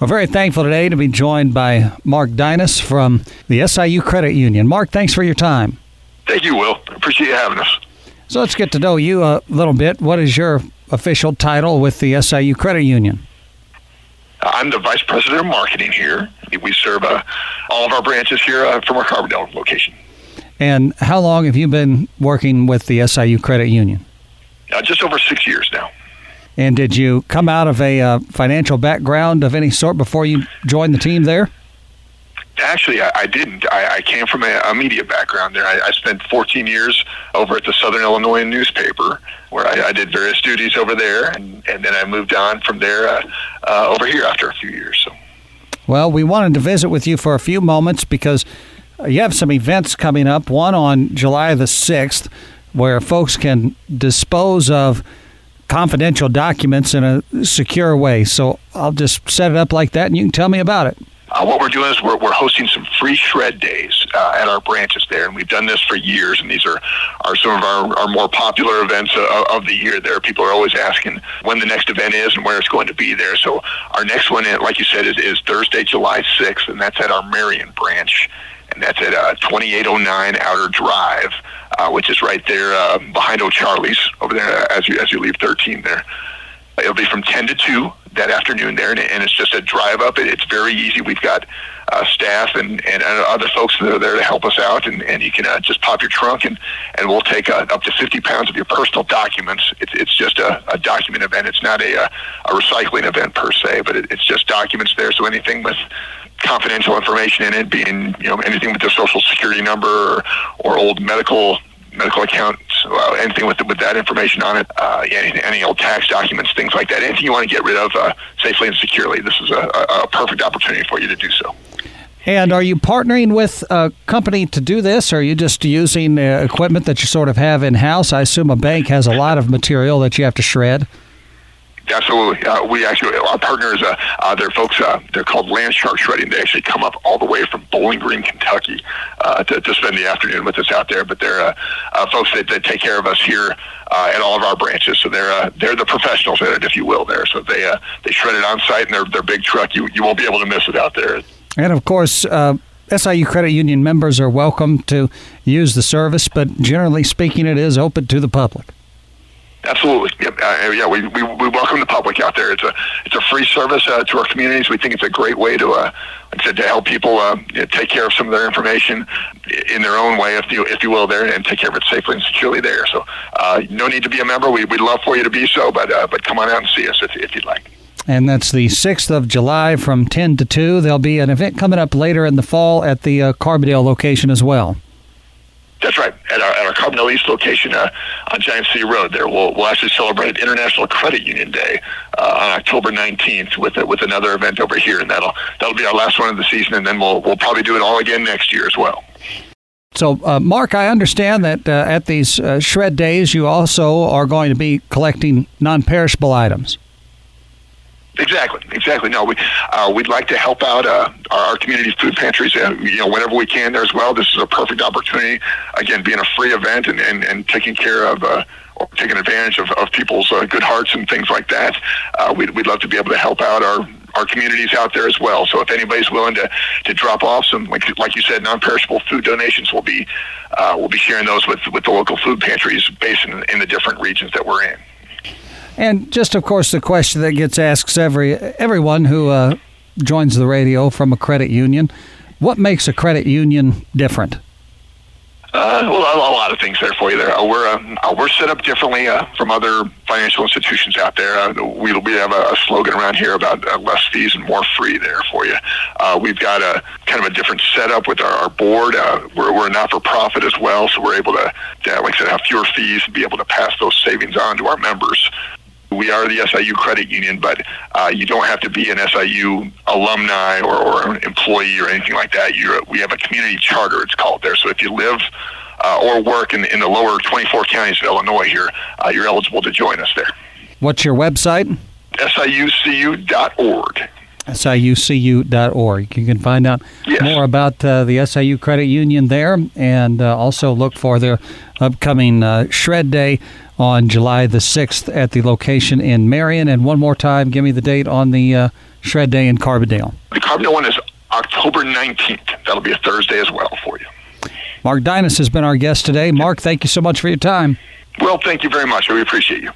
We're very thankful today to be joined by Mark Dynis from the SIU Credit Union. Mark, thanks for your time. Thank you, Will. Appreciate you having us. So let's get to know you a little bit. What is your official title with the SIU Credit Union? I'm the Vice President of Marketing here. We serve uh, all of our branches here uh, from our Carbondale location. And how long have you been working with the SIU Credit Union? Uh, just over six years now. And did you come out of a uh, financial background of any sort before you joined the team there? Actually, I, I didn't. I, I came from a, a media background there. I, I spent 14 years over at the Southern Illinoisan newspaper, where I, I did various duties over there, and, and then I moved on from there uh, uh, over here after a few years. So. Well, we wanted to visit with you for a few moments because you have some events coming up. One on July the 6th, where folks can dispose of confidential documents in a secure way. So I'll just set it up like that, and you can tell me about it. Uh, what we're doing is we're, we're hosting some free shred days uh, at our branches there, and we've done this for years. And these are, are some of our, our more popular events of, of the year. There, people are always asking when the next event is and where it's going to be there. So our next one, like you said, is, is Thursday, July 6th, and that's at our Marion branch, and that's at uh, 2809 Outer Drive, uh, which is right there uh, behind O'Charlie's over there as you as you leave 13 there. It'll be from 10 to 2 that afternoon there, and, and it's just a drive up. It's very easy. We've got uh, staff and, and other folks that are there to help us out, and, and you can uh, just pop your trunk, and, and we'll take uh, up to 50 pounds of your personal documents. It's, it's just a, a document event. It's not a, a, a recycling event per se, but it, it's just documents there. So anything with confidential information in it, being you know anything with the social security number or, or old medical medical accounts, uh, anything with with that information on it, uh, any, any old tax documents, things like that. Anything you want to get rid of uh, safely and securely, this is a, a, perfect opportunity for you to do so. And are you partnering with a company to do this, or are you just using uh, equipment that you sort of have in house? I assume a bank has a lot of material that you have to shred. Absolutely. Uh, we actually, our partners, uh, uh, they're folks, uh, they're called Land Shark Shredding. They actually come up all the way from Bowling Green, Kentucky, uh, to, to spend the afternoon with us out there. But they're uh, folks that, that take care of us here at all of our branches. So they're they're the professionals at it, if you will. There, so they they shred it on site in their their big truck. You you won't be able to miss it out there. And of course. SIU Credit Union members are welcome to use the service, but generally speaking, it is open to the public. Absolutely. Yep. Uh, yeah, we, we, we welcome the public out there. It's a it's a free service uh, to our communities. We think it's a great way to, uh, like I said, to help people uh, you know, take care of some of their information in their own way, if you if you will, there, and take care of it safely and securely there. So, uh, no need to be a member. We we'd love for you to be so, but uh, but come on out and see us if if you'd like. And that's the 6th of July from 10 to 2. There'll be an event coming up later in the fall at the uh, Carbondale location as well. That's right. Carbondale East location uh, on Giant City Road, there we'll, we'll actually celebrate International Credit Union Day uh, on October 19th with with another event over here, and that'll that'll be our last one of the season, and then we'll we'll probably do it all again next year as well. So, uh, Mark, I understand that uh, at these uh, shred days, you also are going to be collecting non-perishable items. Exactly, exactly. No, we uh, we'd like to help out uh, our, our community food pantries, uh, you know, whenever we can there as well. This is a perfect opportunity. Again, being a free event and, and, and taking care of uh, or taking advantage of, of people's uh, good hearts and things like that. Uh, we'd we'd love to be able to help out our our communities out there as well. So if anybody's willing to, to drop off some, like, like you said, non-perishable food donations, we'll be uh, we'll be sharing those with with the local food pantries based in, in the different regions that we're in. And just, of course, the question that gets asked every everyone who uh, joins the radio from a credit union: What makes a credit union different? Uh, well, a lot of things there for you. There, uh, we're uh, we're set up differently uh, from other financial institutions out there. Uh, we we have a, a slogan around here about less fees and more free there for you. We've got a kind of a different setup with our, our board. We're we're not for profit as well, so we're able to, to, like I said, have fewer fees and be able to pass those savings on to our members. We are the SIU credit union, but uh, you don't have to be an SIU alumni or, or an employee or anything like that. You're, we have a community charter, it's called there. So if you live uh, or work in, in the lower 24 counties of Illinois here, uh, you're eligible to join us there. What's your website? SIUCU.org. SIUCU.org. You can find out yes. more about uh, the SIU Credit Union there and uh, also look for their upcoming uh, Shred Day on July the 6th at the location in Marion. And one more time, give me the date on the uh, Shred Day in Carbondale? The Carbondale one is October 19th. That'll be a Thursday as well for you. Mark Dynis has been our guest today. Mark, thank you so much for your time. Well, thank you very much. We appreciate you.